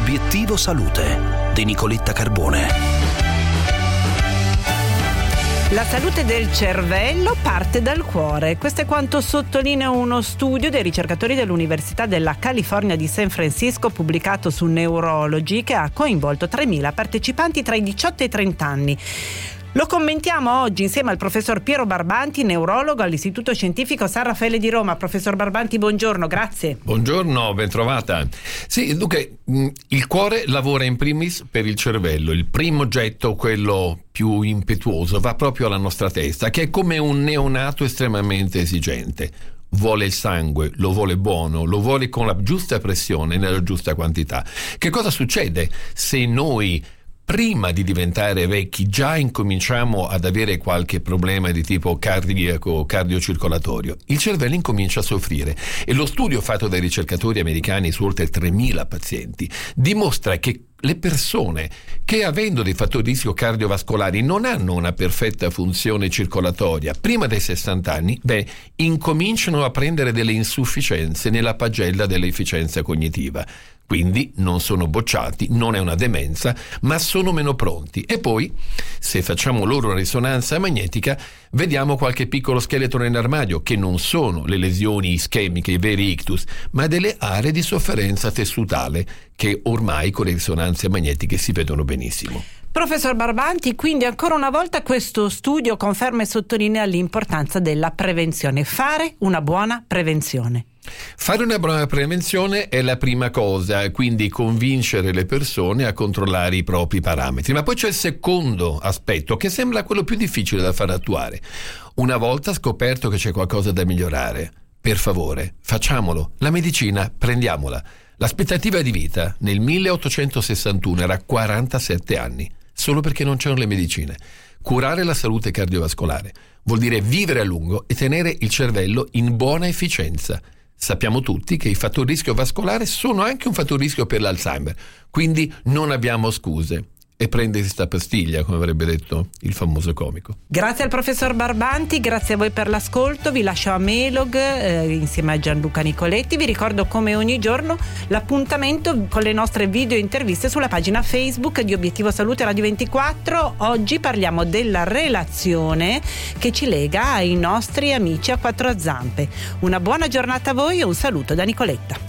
Obiettivo Salute di Nicoletta Carbone. La salute del cervello parte dal cuore. Questo è quanto sottolinea uno studio dei ricercatori dell'Università della California di San Francisco pubblicato su Neurology che ha coinvolto 3.000 partecipanti tra i 18 e i 30 anni. Lo commentiamo oggi insieme al professor Piero Barbanti, neurologo all'Istituto Scientifico San Raffaele di Roma. Professor Barbanti, buongiorno, grazie. Buongiorno, bentrovata. Sì, dunque, mm, il cuore lavora in primis per il cervello. Il primo oggetto, quello più impetuoso, va proprio alla nostra testa, che è come un neonato estremamente esigente vuole il sangue, lo vuole buono, lo vuole con la giusta pressione, nella giusta quantità. Che cosa succede se noi prima di diventare vecchi già incominciamo ad avere qualche problema di tipo cardiaco cardiocircolatorio, il cervello incomincia a soffrire e lo studio fatto dai ricercatori americani su oltre 3.000 pazienti dimostra che le persone che avendo dei fattori di rischio cardiovascolari non hanno una perfetta funzione circolatoria prima dei 60 anni, beh, incominciano a prendere delle insufficienze nella pagella dell'efficienza cognitiva. Quindi non sono bocciati, non è una demenza, ma sono meno pronti. E poi, se facciamo loro una risonanza magnetica, vediamo qualche piccolo scheletro nell'armadio, che non sono le lesioni ischemiche, i veri ictus, ma delle aree di sofferenza tessutale che ormai con le risonanze magnetiche si vedono benissimo. Professor Barbanti, quindi ancora una volta questo studio conferma e sottolinea l'importanza della prevenzione, fare una buona prevenzione. Fare una buona prevenzione è la prima cosa, quindi convincere le persone a controllare i propri parametri. Ma poi c'è il secondo aspetto che sembra quello più difficile da far attuare. Una volta scoperto che c'è qualcosa da migliorare, per favore, facciamolo. La medicina, prendiamola. L'aspettativa di vita nel 1861 era 47 anni, solo perché non c'erano le medicine. Curare la salute cardiovascolare vuol dire vivere a lungo e tenere il cervello in buona efficienza. Sappiamo tutti che i fattori rischio vascolare sono anche un fattore rischio per l'Alzheimer, quindi non abbiamo scuse e prende questa pastiglia, come avrebbe detto il famoso comico. Grazie al professor Barbanti, grazie a voi per l'ascolto, vi lascio a Melog eh, insieme a Gianluca Nicoletti, vi ricordo come ogni giorno l'appuntamento con le nostre video interviste sulla pagina Facebook di Obiettivo Salute Radio 24. Oggi parliamo della relazione che ci lega ai nostri amici a quattro zampe. Una buona giornata a voi e un saluto da Nicoletta.